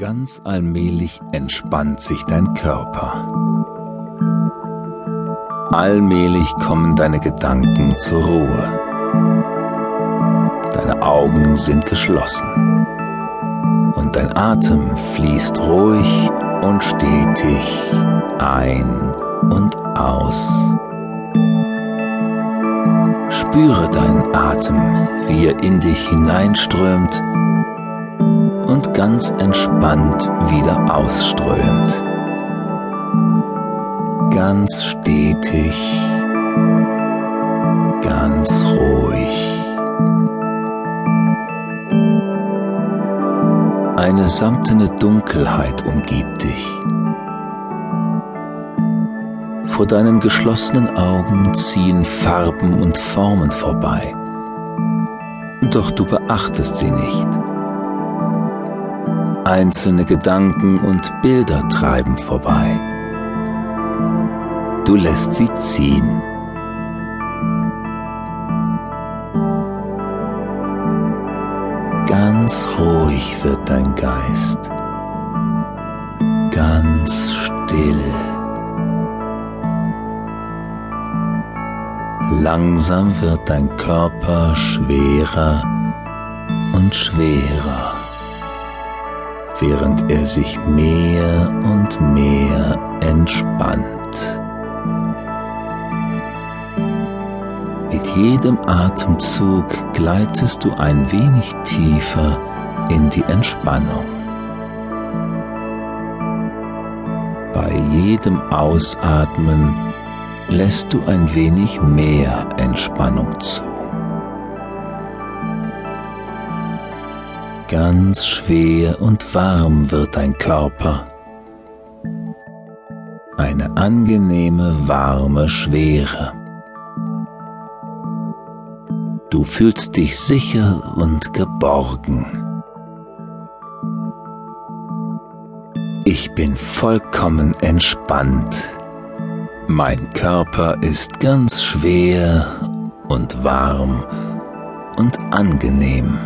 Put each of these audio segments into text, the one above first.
Ganz allmählich entspannt sich dein Körper. Allmählich kommen deine Gedanken zur Ruhe. Deine Augen sind geschlossen und dein Atem fließt ruhig und stetig ein und aus. Spüre deinen Atem, wie er in dich hineinströmt ganz entspannt wieder ausströmt. Ganz stetig, ganz ruhig. Eine samtene Dunkelheit umgibt dich. Vor deinen geschlossenen Augen ziehen Farben und Formen vorbei, doch du beachtest sie nicht. Einzelne Gedanken und Bilder treiben vorbei. Du lässt sie ziehen. Ganz ruhig wird dein Geist, ganz still. Langsam wird dein Körper schwerer und schwerer während er sich mehr und mehr entspannt. Mit jedem Atemzug gleitest du ein wenig tiefer in die Entspannung. Bei jedem Ausatmen lässt du ein wenig mehr Entspannung zu. Ganz schwer und warm wird dein Körper. Eine angenehme, warme Schwere. Du fühlst dich sicher und geborgen. Ich bin vollkommen entspannt. Mein Körper ist ganz schwer und warm und angenehm.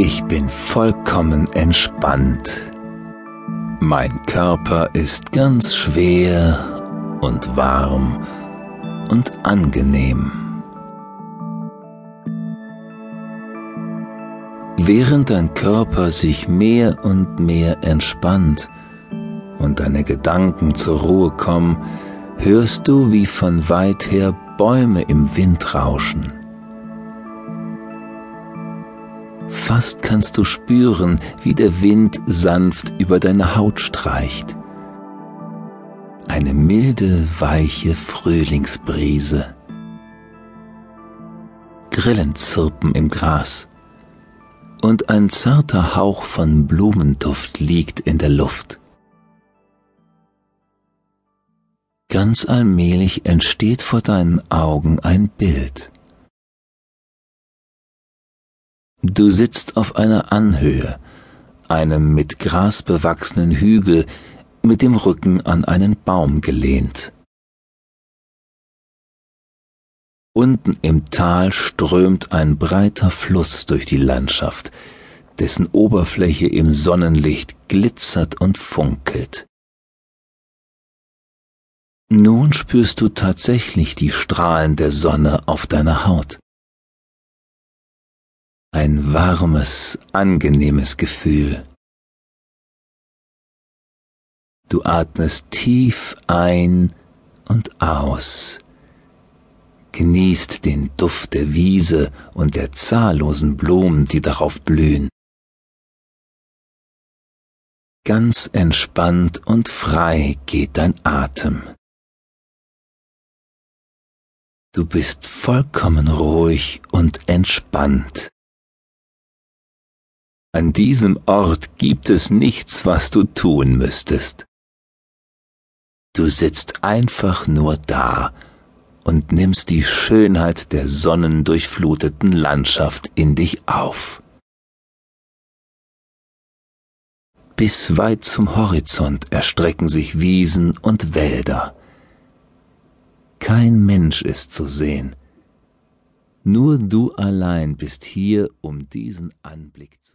Ich bin vollkommen entspannt. Mein Körper ist ganz schwer und warm und angenehm. Während dein Körper sich mehr und mehr entspannt und deine Gedanken zur Ruhe kommen, hörst du, wie von weit her Bäume im Wind rauschen. Fast kannst du spüren, wie der Wind sanft über deine Haut streicht. Eine milde, weiche Frühlingsbrise. Grillen zirpen im Gras und ein zarter Hauch von Blumenduft liegt in der Luft. Ganz allmählich entsteht vor deinen Augen ein Bild. Du sitzt auf einer Anhöhe, einem mit Gras bewachsenen Hügel, mit dem Rücken an einen Baum gelehnt. Unten im Tal strömt ein breiter Fluss durch die Landschaft, dessen Oberfläche im Sonnenlicht glitzert und funkelt. Nun spürst du tatsächlich die Strahlen der Sonne auf deiner Haut ein warmes, angenehmes Gefühl. Du atmest tief ein und aus, genießt den Duft der Wiese und der zahllosen Blumen, die darauf blühen. Ganz entspannt und frei geht dein Atem. Du bist vollkommen ruhig und entspannt. An diesem Ort gibt es nichts, was du tun müsstest. Du sitzt einfach nur da und nimmst die Schönheit der sonnendurchfluteten Landschaft in dich auf. Bis weit zum Horizont erstrecken sich Wiesen und Wälder. Kein Mensch ist zu sehen, Nur du allein bist hier, um diesen Anblick zu